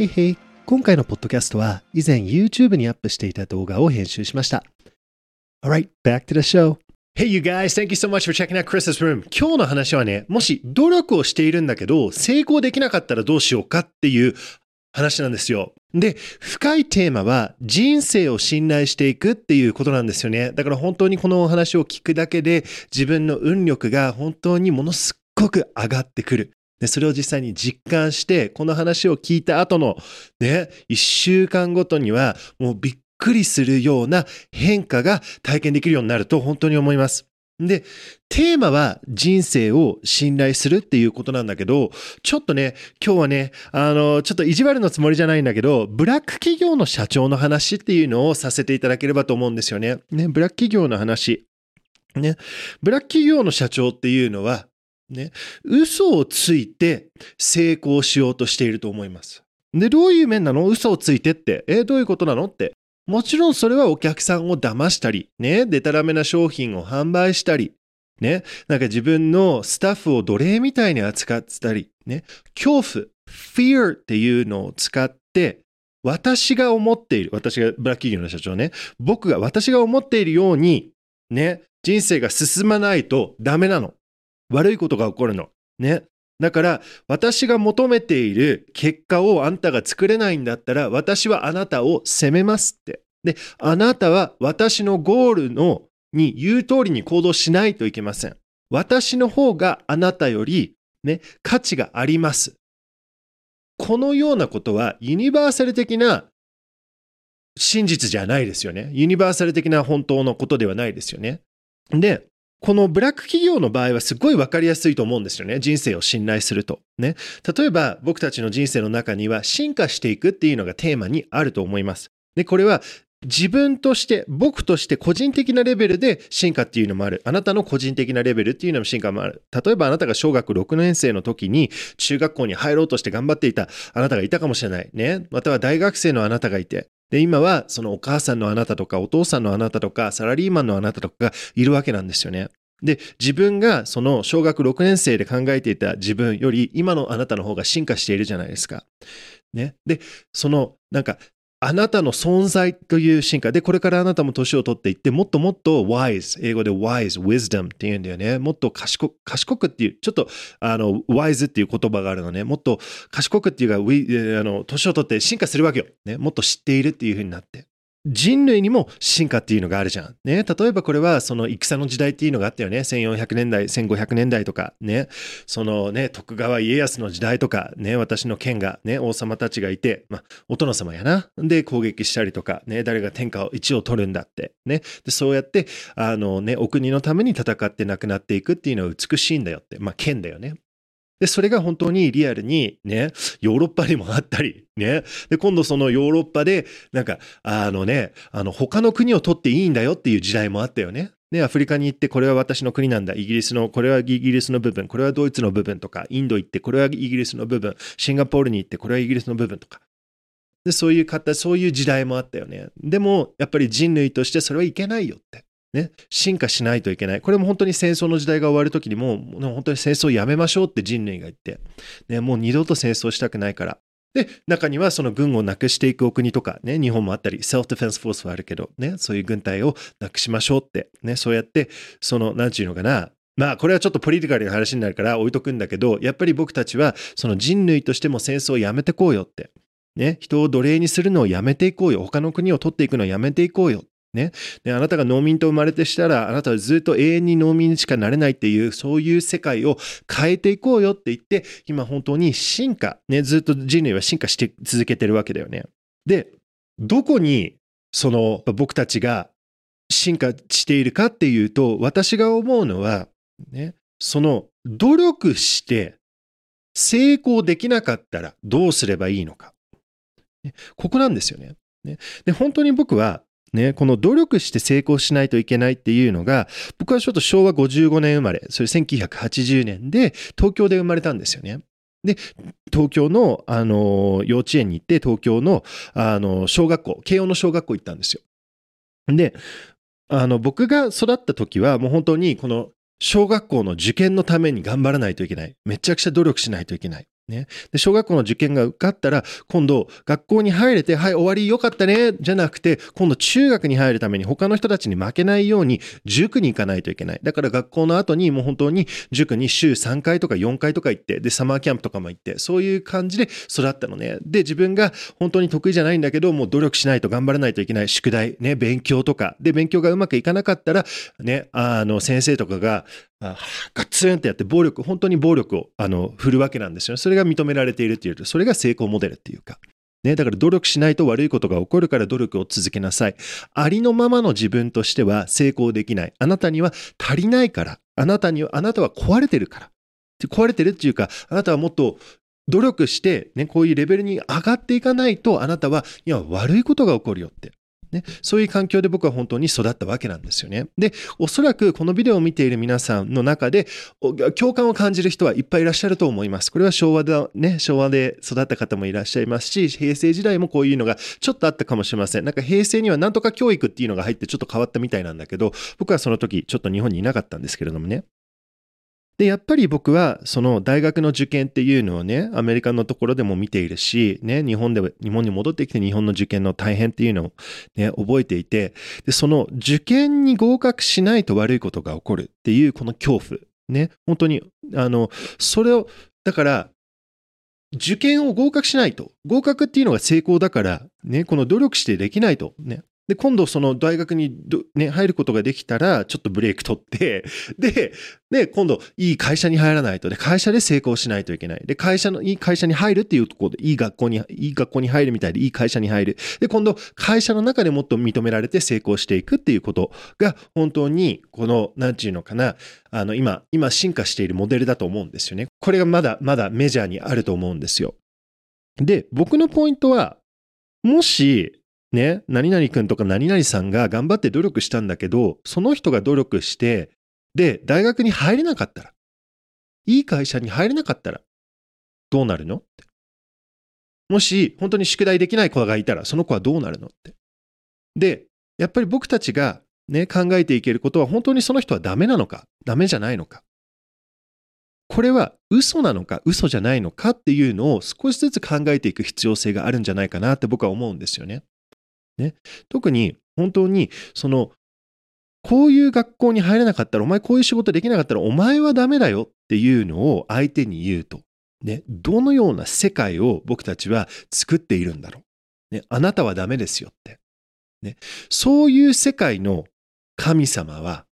へいへい。今回のポッドキャストは以前 YouTube にアップしていた動画を編集しました。Alright, back to the show. Hey you guys, thank you so much for checking out Chris's room. 今日の話はね、もし努力をしているんだけど成功できなかったらどうしようかっていう話なんですよ。で、深いテーマは人生を信頼していくっていうことなんですよね。だから本当にこのお話を聞くだけで自分の運力が本当にものすっごく上がってくる。で、それを実際に実感して、この話を聞いた後のね、一週間ごとにはもうびっくりするような変化が体験できるようになると本当に思います。で、テーマは人生を信頼するっていうことなんだけど、ちょっとね、今日はね、あの、ちょっと意地悪のつもりじゃないんだけど、ブラック企業の社長の話っていうのをさせていただければと思うんですよね。ね、ブラック企業の話。ね、ブラック企業の社長っていうのは、ね、嘘をついて成功しようとしていると思います。で、どういう面なの？嘘をついてって。え、どういうことなのって。もちろんそれはお客さんを騙したり、ね、でたらめな商品を販売したり、ね、なんか自分のスタッフを奴隷みたいに扱ってたり、ね、恐怖、fear っていうのを使って、私が思っている、私がブラック企業の社長ね、僕が、私が思っているように、ね、人生が進まないとダメなの。悪いことが起こるの。ね。だから、私が求めている結果をあんたが作れないんだったら、私はあなたを責めますって。で、あなたは私のゴールのに言う通りに行動しないといけません。私の方があなたよりね、価値があります。このようなことはユニバーサル的な真実じゃないですよね。ユニバーサル的な本当のことではないですよね。で、このブラック企業の場合はすごい分かりやすいと思うんですよね。人生を信頼すると。ね。例えば僕たちの人生の中には進化していくっていうのがテーマにあると思います。で、これは自分として、僕として個人的なレベルで進化っていうのもある。あなたの個人的なレベルっていうのも進化もある。例えばあなたが小学6年生の時に中学校に入ろうとして頑張っていたあなたがいたかもしれない。ね。または大学生のあなたがいて。で、今はそのお母さんのあなたとかお父さんのあなたとかサラリーマンのあなたとかがいるわけなんですよね。で、自分がその小学6年生で考えていた自分より今のあなたの方が進化しているじゃないですか。ね。で、そのなんかあなたの存在という進化で、これからあなたも年を取っていって、もっともっと wise、英語で wise、wisdom って言うんだよね。もっと賢く、賢くっていう、ちょっと、あの、wise っていう言葉があるのね。もっと賢くっていうか、あの、年を取って進化するわけよ。ね。もっと知っているっていうふうになって。人類にも進化っていうのがあるじゃん。ね。例えばこれはその戦の時代っていうのがあったよね。1400年代、1500年代とか、ね。そのね、徳川家康の時代とか、ね、私の剣が、ね、王様たちがいて、まあ、お殿様やな。で、攻撃したりとか、ね、誰が天下を一を取るんだって。ね。で、そうやって、あのね、お国のために戦って亡くなっていくっていうのは美しいんだよって。まあ、剣だよね。で、それが本当にリアルにね、ヨーロッパにもあったり、ね。で、今度そのヨーロッパで、なんか、あのね、あの、他の国を取っていいんだよっていう時代もあったよね。ね、アフリカに行ってこれは私の国なんだ。イギリスの、これはイギリスの部分、これはドイツの部分とか、インド行ってこれはイギリスの部分、シンガポールに行ってこれはイギリスの部分とか。で、そういう方、そういう時代もあったよね。でも、やっぱり人類としてそれはいけないよって。ね、進化しないといけない。これも本当に戦争の時代が終わるときにもう本当に戦争をやめましょうって人類が言って、ね、もう二度と戦争したくないから。で、中にはその軍をなくしていくお国とか、ね、日本もあったり、セルフディフェンスフォースはあるけど、ね、そういう軍隊をなくしましょうって、ね、そうやって、その、なんちゅうのかな、まあこれはちょっとポリティカルな話になるから置いとくんだけど、やっぱり僕たちはその人類としても戦争をやめてこうよって。ね、人を奴隷にするのをやめていこうよ。他の国を取っていくのをやめていこうよ。ね。で、あなたが農民と生まれてしたら、あなたはずっと永遠に農民にしかなれないっていう、そういう世界を変えていこうよって言って、今本当に進化、ね、ずっと人類は進化して続けてるわけだよね。で、どこに、その、僕たちが進化しているかっていうと、私が思うのは、ね、その、努力して成功できなかったらどうすればいいのか。ここなんですよね。で、本当に僕は、ね、この努力して成功しないといけないっていうのが、僕はちょっと昭和55年生まれ、それ1980年で東京で生まれたんですよね。で、東京の、あの、幼稚園に行って、東京の、あの、小学校、慶応の小学校行ったんですよ。で、あの、僕が育った時は、もう本当に、この、小学校の受験のために頑張らないといけない。めちゃくちゃ努力しないといけない。ね、で小学校の受験が受かったら今度学校に入れてはい終わりよかったねじゃなくて今度中学に入るために他の人たちに負けないように塾に行かないといけない。だから学校の後にもう本当に塾に週3回とか4回とか行ってでサマーキャンプとかも行ってそういう感じで育ったのね。で自分が本当に得意じゃないんだけどもう努力しないと頑張らないといけない。宿題ね勉強とか。で勉強がうまくいかなかったらねあの先生とかがガツンってやって暴力、本当に暴力をあの振るわけなんですよね。それが認められているっていうと、それが成功モデルっていうか。ね、だから努力しないと悪いことが起こるから努力を続けなさい。ありのままの自分としては成功できない。あなたには足りないから。あなたには、あなたは壊れてるから。壊れてるっていうか、あなたはもっと努力して、ね、こういうレベルに上がっていかないと、あなたは、いや、悪いことが起こるよって。ね、そういう環境で僕は本当に育ったわけなんですよね。で、おそらくこのビデオを見ている皆さんの中で、共感を感じる人はいっぱいいらっしゃると思います。これは昭和で、ね、昭和で育った方もいらっしゃいますし、平成時代もこういうのがちょっとあったかもしれません。なんか平成にはなんとか教育っていうのが入ってちょっと変わったみたいなんだけど、僕はその時ちょっと日本にいなかったんですけれどもね。で、やっぱり僕はその大学の受験っていうのをね、アメリカのところでも見ているし、ね、日本で、日本に戻ってきて日本の受験の大変っていうのをね、覚えていて、で、その受験に合格しないと悪いことが起こるっていうこの恐怖、ね、本当に、あの、それを、だから、受験を合格しないと。合格っていうのが成功だから、ね、この努力してできないと。ね。で、今度その大学にね、入ることができたら、ちょっとブレーク取って、で、で、今度いい会社に入らないと、で、会社で成功しないといけない。で、会社の、いい会社に入るっていうところで、いい学校に、いい学校に入るみたいで、いい会社に入る。で、今度会社の中でもっと認められて成功していくっていうことが、本当に、この、なんていうのかな、あの、今、今進化しているモデルだと思うんですよね。これがまだ、まだメジャーにあると思うんですよ。で、僕のポイントは、もし、ね、何々君とか何々さんが頑張って努力したんだけど、その人が努力して、で、大学に入れなかったら、いい会社に入れなかったら、どうなるの？って。もし、本当に宿題できない子がいたら、その子はどうなるの？って。で、やっぱり僕たちがね、考えていけることは、本当にその人はダメなのか、ダメじゃないのか。これは嘘なのか嘘じゃないのかっていうのを少しずつ考えていく必要性があるんじゃないかなって僕は思うんですよね。ね。特に本当にそのこういう学校に入れなかったらお前こういう仕事できなかったらお前はダメだよっていうのを相手に言うと、ね、どのような世界を僕たちは作っているんだろう。ね、あなたはダメですよって。ね、そういう世界の神様は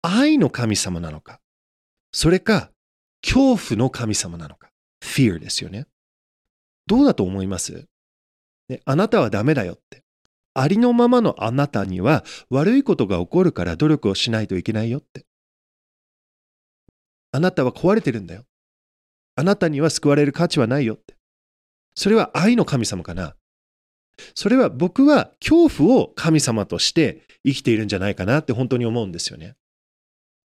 愛の神様なのか、それか恐怖の神様なのか。fear ですよね。どうだと思います？ね、あなたはダメだよって。ありのままのあなたには悪いことが起こるから努力をしないといけないよって。あなたは壊れてるんだよ。あなたには救われる価値はないよって。それは愛の神様かな。それは僕は恐怖を神様として生きているんじゃないかなって本当に思うんですよね。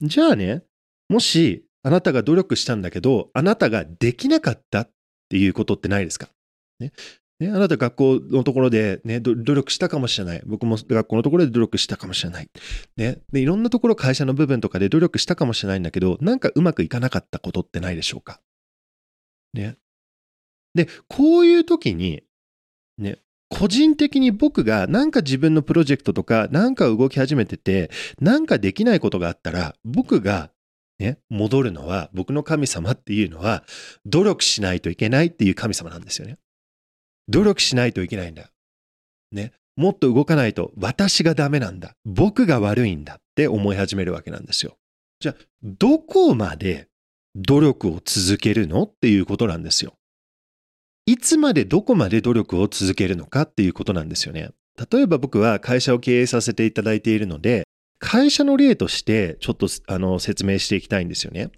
じゃあね、もしあなたが努力したんだけど、あなたができなかったっていうことってないですか、ね、ね、あなた学校のところで、ね、努力したかもしれない。僕も学校のところで努力したかもしれない。ね、でいろんなところ会社の部分とかで努力したかもしれないんだけど、なんかうまくいかなかったことってないでしょうか。ね。で、こういう時に、ね、個人的に僕がなんか自分のプロジェクトとかなんか動き始めてて、なんかできないことがあったら、僕がね、戻るのは、僕の神様っていうのは、努力しないといけないっていう神様なんですよね。努力しないといけないんだ。ね。もっと動かないと私がダメなんだ。僕が悪いんだって思い始めるわけなんですよ。じゃあ、どこまで努力を続けるのっていうことなんですよ。いつまでどこまで努力を続けるのかっていうことなんですよね。例えば僕は会社を経営させていただいているので、会社の例としてちょっとあの説明していきたいんですよね。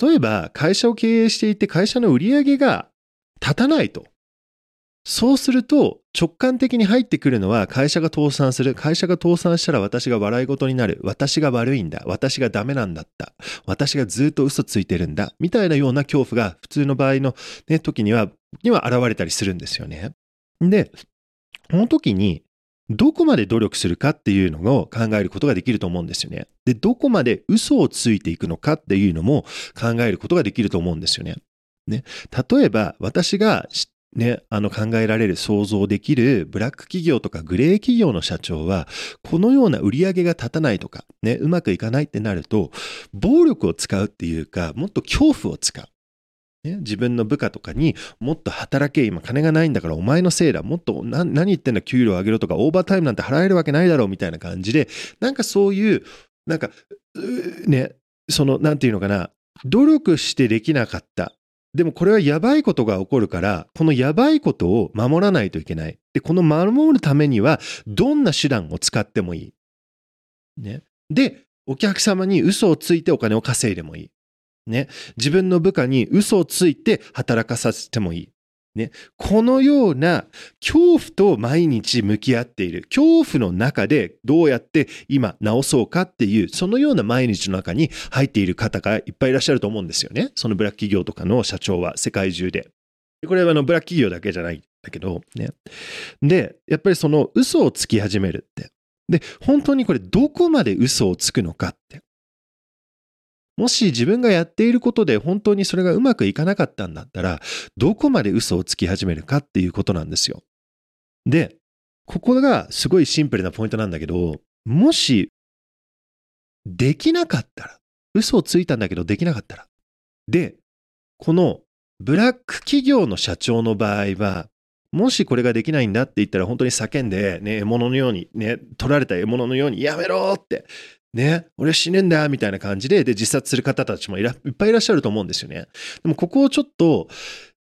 例えば会社を経営していて会社の売り上げが立たないと。そうすると直感的に入ってくるのは会社が倒産する。会社が倒産したら私が笑い事になる。私が悪いんだ。私がダメなんだった。私がずっと嘘ついてるんだ。みたいなような恐怖が普通の場合の、ね、時には、には現れたりするんですよね。で、この時にどこまで努力するかっていうのを考えることができると思うんですよね。で、どこまで嘘をついていくのかっていうのも考えることができると思うんですよね。ね、例えば私が知っね、あの考えられる想像できるブラック企業とかグレー企業の社長は、このような売り上げが立たないとか、ね、うまくいかないってなると、暴力を使うっていうか、もっと恐怖を使う。ね、自分の部下とかにもっと働け、今金がないんだからお前のせいだ、もっと何言ってんだ給料上げろとかオーバータイムなんて払えるわけないだろうみたいな感じで、なんかそういう、なんか、ね、その、なんていうのかな、努力してできなかった。でもこれはやばいことが起こるから、このやばいことを守らないといけない。で、この守るためには、どんな手段を使ってもいい。ね。で、お客様に嘘をついてお金を稼いでもいい。ね。自分の部下に嘘をついて働かさせてもいい。ね、このような恐怖と毎日向き合っている恐怖の中でどうやって今直そうかっていうそのような毎日の中に入っている方がいっぱいいらっしゃると思うんですよね。そのブラック企業とかの社長は世界中で。これはあのブラック企業だけじゃないんだけどね。でやっぱりその嘘をつき始めるって。で本当にこれどこまで嘘をつくのかって。もし自分がやっていることで本当にそれがうまくいかなかったんだったら、どこまで嘘をつき始めるかっていうことなんですよ。で、ここがすごいシンプルなポイントなんだけど、もし、できなかったら、嘘をついたんだけどできなかったら。で、このブラック企業の社長の場合は、もしこれができないんだって言ったら本当に叫んで、ね、獲物のように、ね、取られた獲物のようにやめろってね、俺は死ねんだ、みたいな感じで、で、自殺する方たちもいっぱいいらっしゃると思うんですよね。でも、ここをちょっと、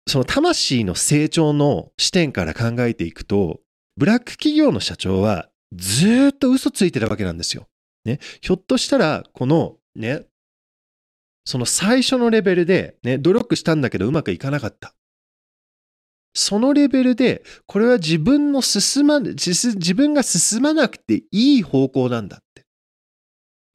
その魂の成長の視点から考えていくと、ブラック企業の社長はずっと嘘ついてたわけなんですよ。ね、ひょっとしたら、このね、その最初のレベルで、ね、努力したんだけどうまくいかなかった。そのレベルで、これは自分の進ま、自分が進まなくていい方向なんだ。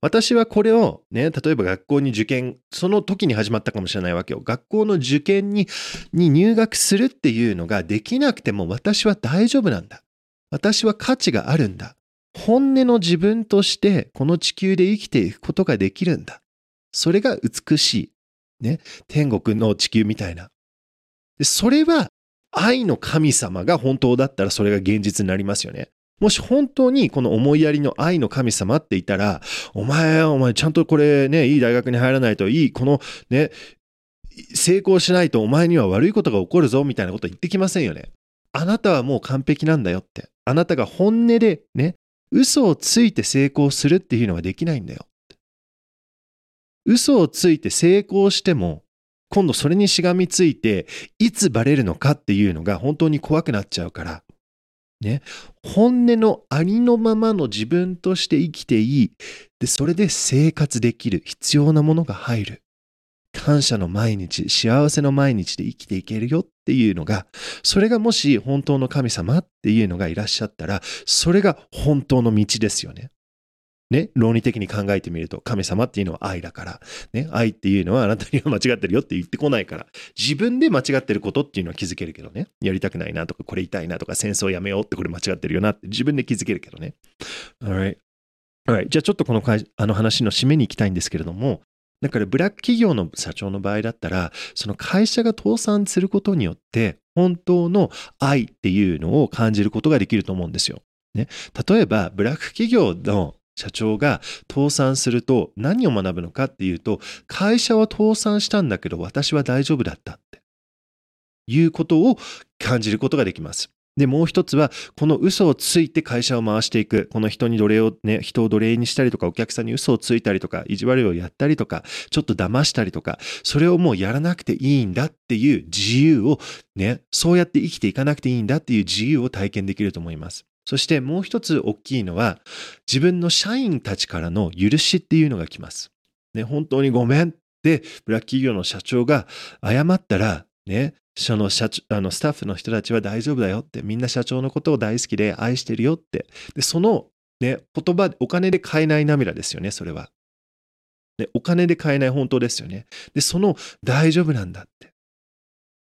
私はこれをね、例えば学校に受験、その時に始まったかもしれないわけよ。学校の受験にに入学するっていうのができなくても私は大丈夫なんだ。私は価値があるんだ。本音の自分としてこの地球で生きていくことができるんだ。それが美しい。ね。天国の地球みたいな。でそれは愛の神様が本当だったらそれが現実になりますよね。もし本当にこの思いやりの愛の神様っていたら、お前、お前ちゃんとこれね、いい大学に入らないといい、このね、成功しないとお前には悪いことが起こるぞみたいなこと言ってきませんよね。あなたはもう完璧なんだよって。あなたが本音でね、嘘をついて成功するっていうのはできないんだよ。嘘をついて成功しても、今度それにしがみついて、いつバレるのかっていうのが本当に怖くなっちゃうから、ね、本音のありのままの自分として生きていい。で、それで生活できる必要なものが入る。感謝の毎日、幸せの毎日で生きていけるよっていうのが、それがもし本当の神様っていうのがいらっしゃったら、それが本当の道ですよね。ね、論理的に考えてみると、神様っていうのは愛だから、ね、愛っていうのはあなたには間違ってるよって言ってこないから、自分で間違ってることっていうのは気づけるけどね、やりたくないなとか、これ痛いなとか、戦争やめようってこれ間違ってるよなって自分で気づけるけどね。Alright. Alright. じゃあちょっとこのあの話の締めに行きたいんですけれども、だからブラック企業の社長の場合だったら、その会社が倒産することによって、本当の愛っていうのを感じることができると思うんですよ。ね、例えば、ブラック企業の社長が倒産すると何を学ぶのかっていうと、会社は倒産したんだけど私は大丈夫だったっていうことを感じることができます。で、もう一つは、この嘘をついて会社を回していく。この人に奴隷をね、人を奴隷にしたりとか、お客さんに嘘をついたりとか、意地悪をやったりとか、ちょっと騙したりとか、それをもうやらなくていいんだっていう自由をね、そうやって生きていかなくていいんだっていう自由を体験できると思います。そしてもう一つ大きいのは、自分の社員たちからの許しっていうのが来ます。ね、本当にごめんって、ブラック企業の社長が謝ったら、ね、その社あのスタッフの人たちは大丈夫だよって、みんな社長のことを大好きで愛してるよって。で、その、ね、言葉、お金で買えない涙ですよね、それは。で、お金で買えない本当ですよね。で、その大丈夫なんだって。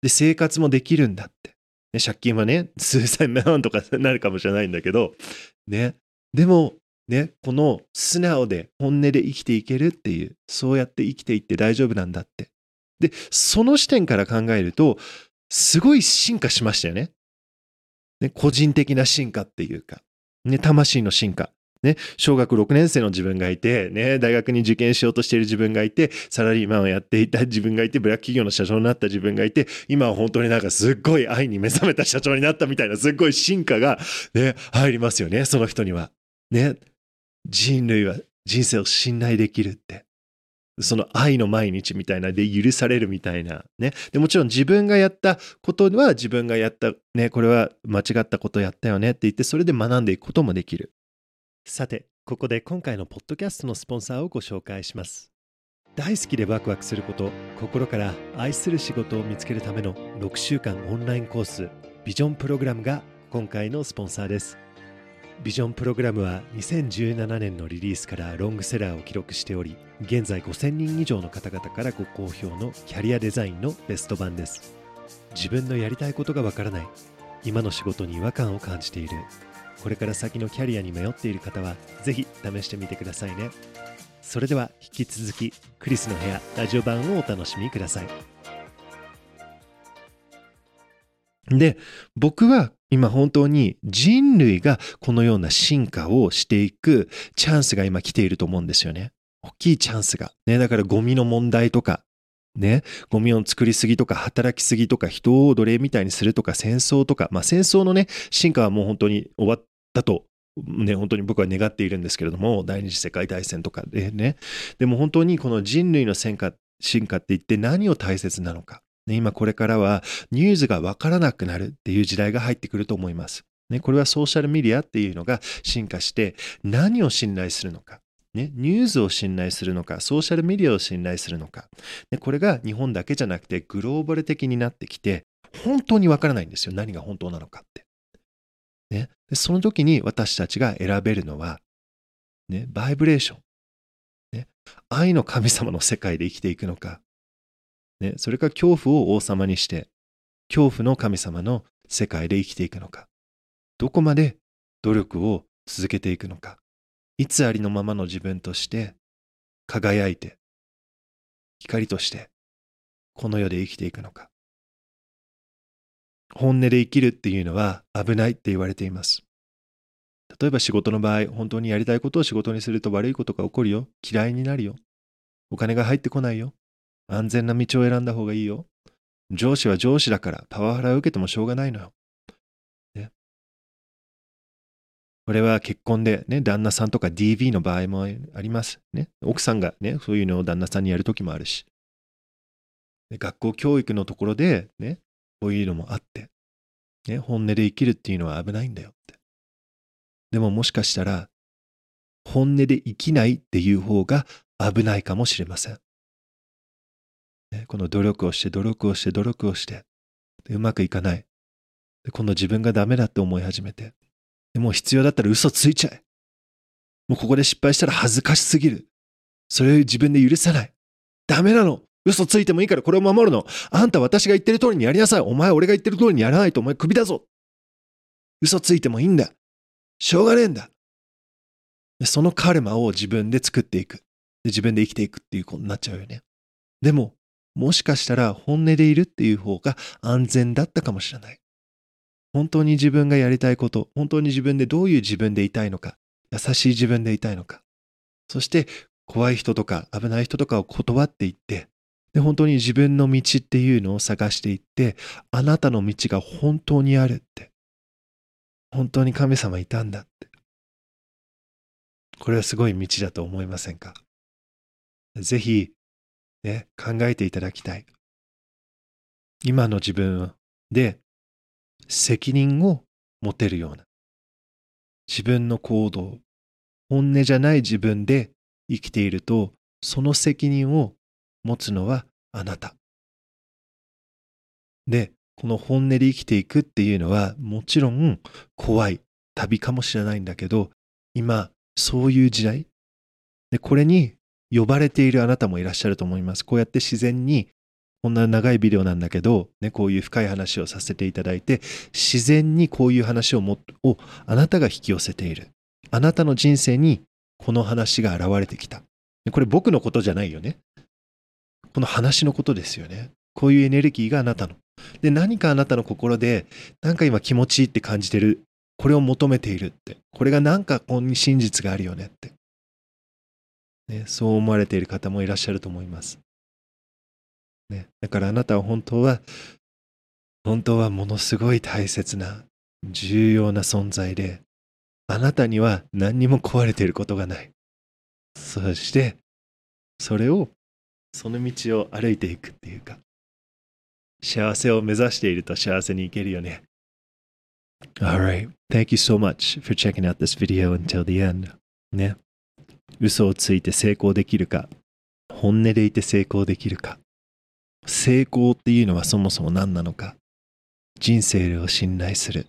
で、生活もできるんだって。ね、借金はね、数千万とかなるかもしれないんだけど、ね、でも、ね、この素直で本音で生きていけるっていう、そうやって生きていって大丈夫なんだって。で、その視点から考えると、すごい進化しましたよね。ね個人的な進化っていうか、ね、魂の進化。ね、小学6年生の自分がいて、ね、大学に受験しようとしている自分がいて、サラリーマンをやっていた自分がいて、ブラック企業の社長になった自分がいて、今は本当になんかすっごい愛に目覚めた社長になったみたいな、すっごい進化が、ね、入りますよね、その人には。ね、人類は人生を信頼できるって。その愛の毎日みたいなで許されるみたいなね。でもちろん自分がやったことは自分がやったね、これは間違ったことやったよねって言ってそれで学んでいくこともできる。さて、ここで今回のポッドキャストのスポンサーをご紹介します。大好きでワクワクすること、心から愛する仕事を見つけるための6週間オンラインコース、ビジョンプログラムが今回のスポンサーです。ビジョンプログラムは2017年のリリースからロングセラーを記録しており現在5000人以上の方々からご好評のキャリアデザインのベスト版です自分のやりたいことがわからない今の仕事に違和感を感じているこれから先のキャリアに迷っている方はぜひ試してみてくださいねそれでは引き続きクリスの部屋ラジオ版をお楽しみくださいで僕は今本当に人類がこのような進化をしていくチャンスが今来ていると思うんですよね。大きいチャンスが。ね、だからゴミの問題とか、ね、ゴミを作りすぎとか働きすぎとか人を奴隷みたいにするとか戦争とか、まあ戦争のね、進化はもう本当に終わったとね、本当に僕は願っているんですけれども、第二次世界大戦とかでね。でも本当にこの人類の進化進化って言って何を大切なのか。ね、今これからはニュースがわからなくなるっていう時代が入ってくると思います。ね、これはソーシャルメディアっていうのが進化して何を信頼するのか。ね、ニュースを信頼するのか、ソーシャルメディアを信頼するのか。ね、これが日本だけじゃなくてグローバル的になってきて、本当にわからないんですよ。何が本当なのかって。でその時に私たちが選べるのは、ね、バイブレーション、ね。愛の神様の世界で生きていくのか、ね、それか恐怖を王様にして、恐怖の神様の世界で生きていくのか、どこまで努力を続けていくのか、いつありのままの自分として輝いて、光として、この世で生きていくのか。本音で生きるっていうのは危ないって言われています。例えば仕事の場合、本当にやりたいことを仕事にすると悪いことが起こるよ。嫌いになるよ。お金が入ってこないよ。安全な道を選んだ方がいいよ。上司は上司だからパワハラを受けてもしょうがないのよ。ね、これは結婚で、ね、旦那さんとか DV の場合もあります。ね、奥さんが、ね、そういうのを旦那さんにやるときもあるし。学校教育のところで、ね、こういうのもあって、ね、本音で生きるっていうのは危ないんだよって。でももしかしたら、本音で生きないっていう方が危ないかもしれません。ね、この努力をして努力をして努力をしてでうまくいかない。で今度自分がダメだって思い始めて。でもう必要だったら嘘ついちゃえ。もうここで失敗したら恥ずかしすぎる。それを自分で許さない。ダメなの。嘘ついてもいいからこれを守るの。あんた私が言ってる通りにやりなさい。お前俺が言ってる通りにやらないとお前クビだぞ。嘘ついてもいいんだ。しょうがねえんだ。そのカルマを自分で作っていく。自分で生きていくっていうことになっちゃうよね。でももしかしたら本音でいるっていう方が安全だったかもしれない。本当に自分がやりたいこと、本当に自分でどういう自分でいたいのか、優しい自分でいたいのか、そして怖い人とか危ない人とかを断っていって、で本当に自分の道っていうのを探していって、あなたの道が本当にあるって、本当に神様いたんだって。これはすごい道だと思いませんか？ぜひね、考えていただきたい。今の自分で責任を持てるような自分の行動、本音じゃない自分で生きていると、その責任を持つのはあなた。で、この本音で生きていくっていうのはもちろん怖い旅かもしれないんだけど、今そういう時代でこれに呼ばれているあなたもいらっしゃると思います。こうやって自然に、こんな長いビデオなんだけど、ね、こういう深い話をさせていただいて、自然にこういう話をもをあなたが引き寄せている。あなたの人生にこの話が現れてきた。これ僕のことじゃないよね。この話のことですよね。こういうエネルギーがあなたの。で、何かあなたの心で、なんか今気持ちいいって感じてる。これを求めているって。これがなんかここに真実があるよねって。ね、そう思われている方もいらっしゃると思います。ね、だからあなたは本当は、本当はものすごい大切な、重要な存在で、あなたには何にも壊れていることがない。そして、それを、その道を歩いていくっていうか、幸せを目指していると幸せにいけるよね。Alright. Thank you so much for checking out this video until the end. ね。嘘をついて成功できるか、本音でいて成功できるか。成功っていうのはそもそも何なのか。人生を信頼する。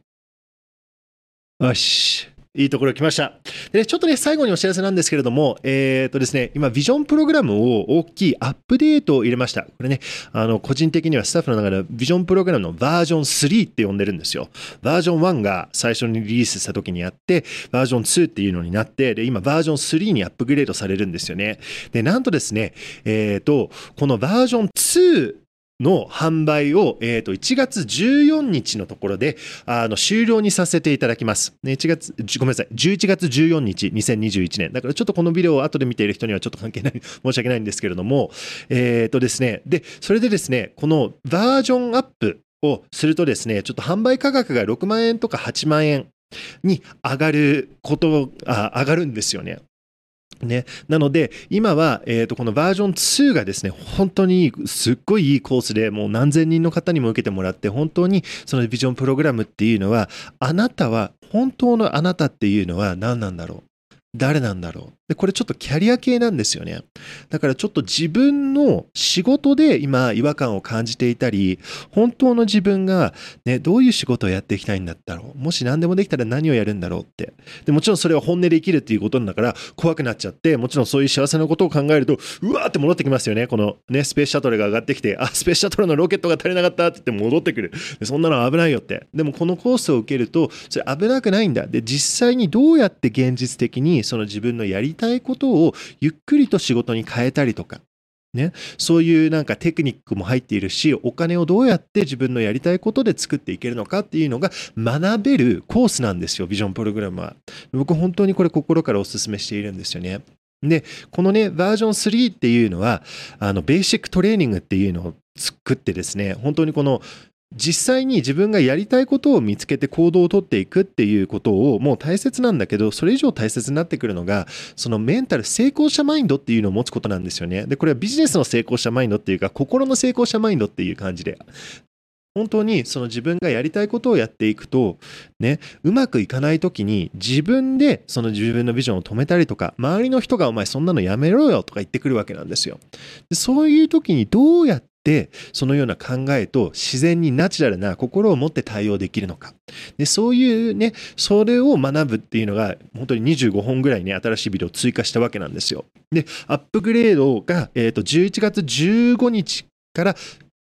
よし。いいところ来ました。で、ね、ちょっとね、最後にお知らせなんですけれども、えっ、ー、とですね、今、ビジョンプログラムを大きいアップデートを入れました。これね、あの、個人的にはスタッフの中でビジョンプログラムのバージョン3って呼んでるんですよ。バージョン1が最初にリリースした時にあって、バージョン2っていうのになって、で、今、バージョン3にアップグレードされるんですよね。で、なんとですね、えっ、ー、と、このバージョン2の販売を、えー、と1月14日のところであの終了にさせていただきます。1月ごめんなさい、11月14日、2021年。だからちょっとこのビデオを後で見ている人にはちょっと関係ない、申し訳ないんですけれども、えっ、ー、とですね、で、それでですね、このバージョンアップをするとですね、ちょっと販売価格が6万円とか8万円に上がることあ上がるんですよね。ね、なので、今は、えーと、このバージョン2がですね、本当にすっごいいいコースでもう何千人の方にも受けてもらって、本当にそのビジョンプログラムっていうのは、あなたは、本当のあなたっていうのは何なんだろう？誰なんだろうで、これちょっとキャリア系なんですよね。だからちょっと自分の仕事で今違和感を感じていたり、本当の自分がね、どういう仕事をやっていきたいんだったろう。もし何でもできたら何をやるんだろうって。で、もちろんそれは本音で生きるっていうことなんだから怖くなっちゃって、もちろんそういう幸せなことを考えると、うわーって戻ってきますよね。このね、スペースシャトルが上がってきて、あ、スペースシャトルのロケットが足りなかったって言って戻ってくる。そんなの危ないよって。でもこのコースを受けると、それ危なくないんだ。で、実際にどうやって現実的にその自分のやりたいことをゆっくりと仕事に変えたりとか、ね、そういうなんかテクニックも入っているしお金をどうやって自分のやりたいことで作っていけるのかっていうのが学べるコースなんですよビジョンプログラムは。僕本当にこれ心からお勧めしているんですよね。でこのねバージョン3っていうのはあのベーシックトレーニングっていうのを作ってですね本当にこの実際に自分がやりたいことを見つけて行動をとっていくっていうことをもう大切なんだけどそれ以上大切になってくるのがそのメンタル成功者マインドっていうのを持つことなんですよねでこれはビジネスの成功者マインドっていうか心の成功者マインドっていう感じで本当にその自分がやりたいことをやっていくと、ね、うまくいかない時に自分でその自分のビジョンを止めたりとか、周りの人がお前そんなのやめろよとか言ってくるわけなんですよ。でそういう時にどうやってっそのような考えと自然にナチュラルな心を持って対応できるのか。でそういうねそれを学ぶっていうのが本当に25本ぐらいね新しいビデオを追加したわけなんですよ。でアップグレードが、えー、と11月15日から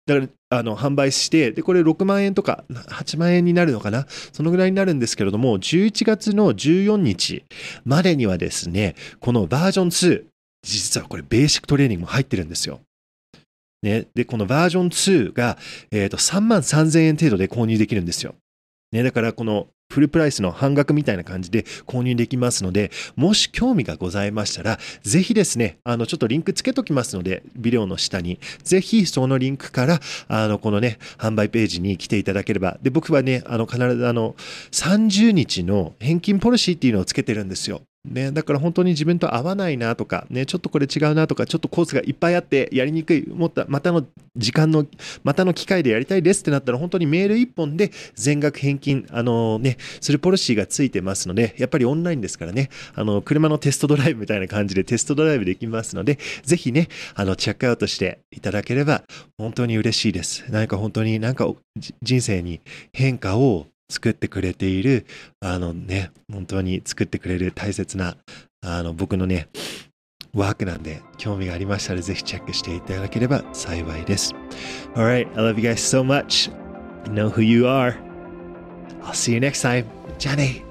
だからあの販売してでこれ6万円とか8万円になるのかな？そのぐらいになるんですけれども11月の14日までにはですねこのバージョン2実はこれベーシックトレーニングも入ってるんですよ。ね、で、このバージョン2が、えー、と3万3000円程度で購入できるんですよ。ね、だからこのフルプライスの半額みたいな感じで購入できますので、もし興味がございましたら、ぜひですね、あの、ちょっとリンクつけときますので、ビデオの下に、ぜひそのリンクから、あの、このね、販売ページに来ていただければ、で、僕はね、あの、必ずあの、30日の返金ポリシーっていうのをつけてるんですよ。ね、だから本当に自分と合わないなとか、ね、ちょっとこれ違うなとか、ちょっとコースがいっぱいあってやりにくい、もっとまたの時間の、またの機会でやりたいですってなったら、本当にメール1本で全額返金、あのね、するポリシーがついてますので、やっぱりオンラインですからね、あの、車のテストドライブみたいな感じでテストドライブできますので、ぜひね、あの、チェックアウトしていただければ、本当に嬉しいです。何か本当になんか人生に変化を作ってくれている、あのね、本当に作ってくれる大切な、あの、僕のね、ワークなんで、興味がありましたらぜひチェックしていただければ幸いです。Alright, I love you guys so much. You know who you are. I'll see you next time. じゃあね。